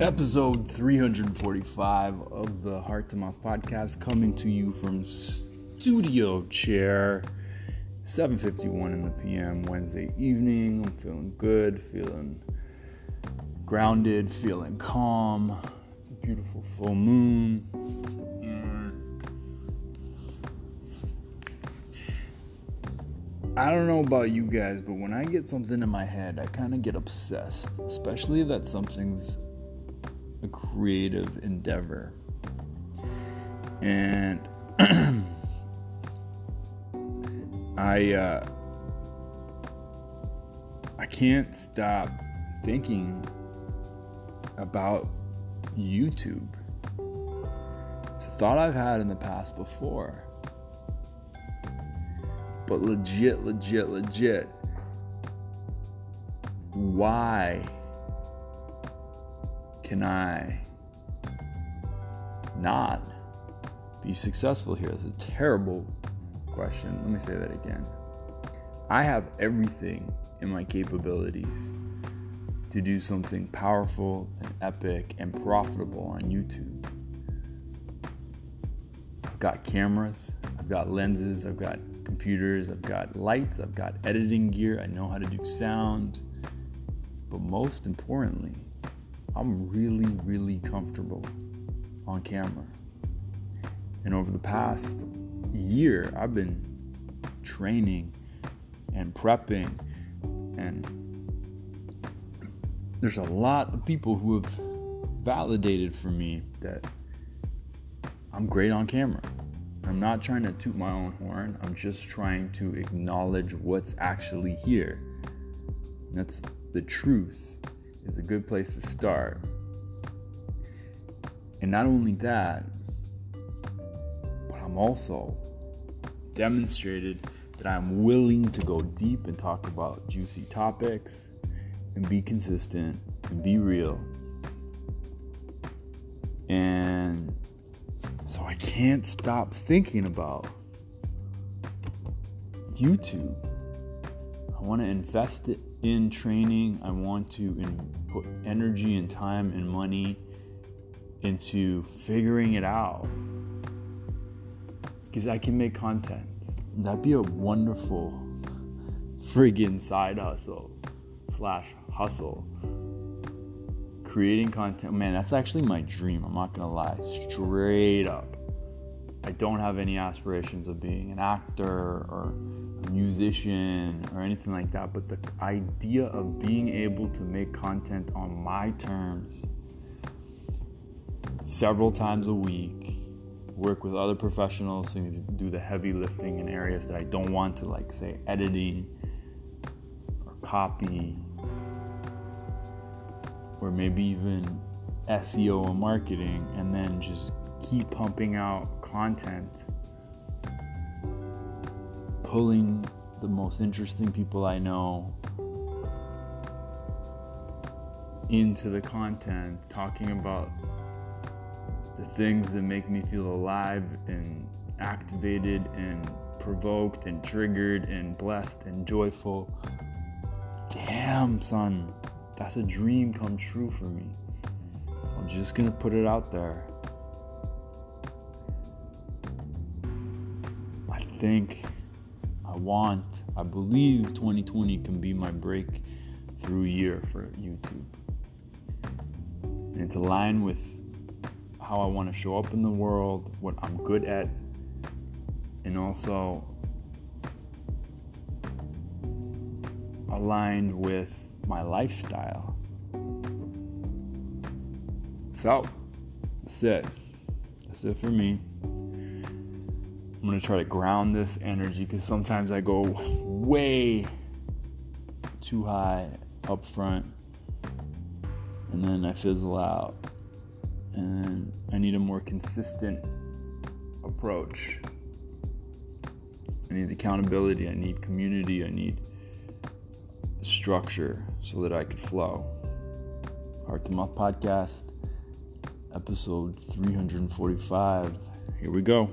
Episode 345 of the Heart to Mouth podcast coming to you from studio chair 7:51 in the PM Wednesday evening. I'm feeling good, feeling grounded, feeling calm. It's a beautiful full moon. I don't know about you guys, but when I get something in my head, I kind of get obsessed, especially that something's a creative endeavor. And I uh, I can't stop thinking about YouTube. It's a thought I've had in the past before but legit, legit, legit. Why can I not be successful here? That's a terrible question. Let me say that again. I have everything in my capabilities to do something powerful and epic and profitable on YouTube. I've got cameras, I've got lenses, I've got computers, I've got lights, I've got editing gear, I know how to do sound. But most importantly, I'm really, really comfortable on camera. And over the past year, I've been training and prepping, and there's a lot of people who have validated for me that I'm great on camera. I'm not trying to toot my own horn. I'm just trying to acknowledge what's actually here. That's the truth is a good place to start. And not only that, but I'm also demonstrated that I'm willing to go deep and talk about juicy topics and be consistent and be real. And so I can't stop thinking about YouTube. I want to invest in training. I want to in, put energy and time and money into figuring it out. Because I can make content. That'd be a wonderful friggin' side hustle slash hustle creating content, man, that's actually my dream. I'm not gonna lie, straight up. I don't have any aspirations of being an actor or a musician or anything like that, but the idea of being able to make content on my terms several times a week, work with other professionals who do the heavy lifting in areas that I don't want to, like, say, editing or copy or maybe even SEO and marketing, and then just keep pumping out content, pulling the most interesting people I know into the content, talking about the things that make me feel alive and activated and provoked and triggered and blessed and joyful. Damn, son. That's a dream come true for me. So I'm just gonna put it out there. Think, I want, I believe 2020 can be my breakthrough year for YouTube. And it's aligned with how I want to show up in the world, what I'm good at, and also aligned with my lifestyle. So, that's it. That's it for me. I'm gonna try to ground this energy because sometimes I go way too high up front and then I fizzle out. And I need a more consistent approach. I need accountability, I need community, I need structure so that I could flow. Heart to Mouth Podcast, episode 345. Here we go.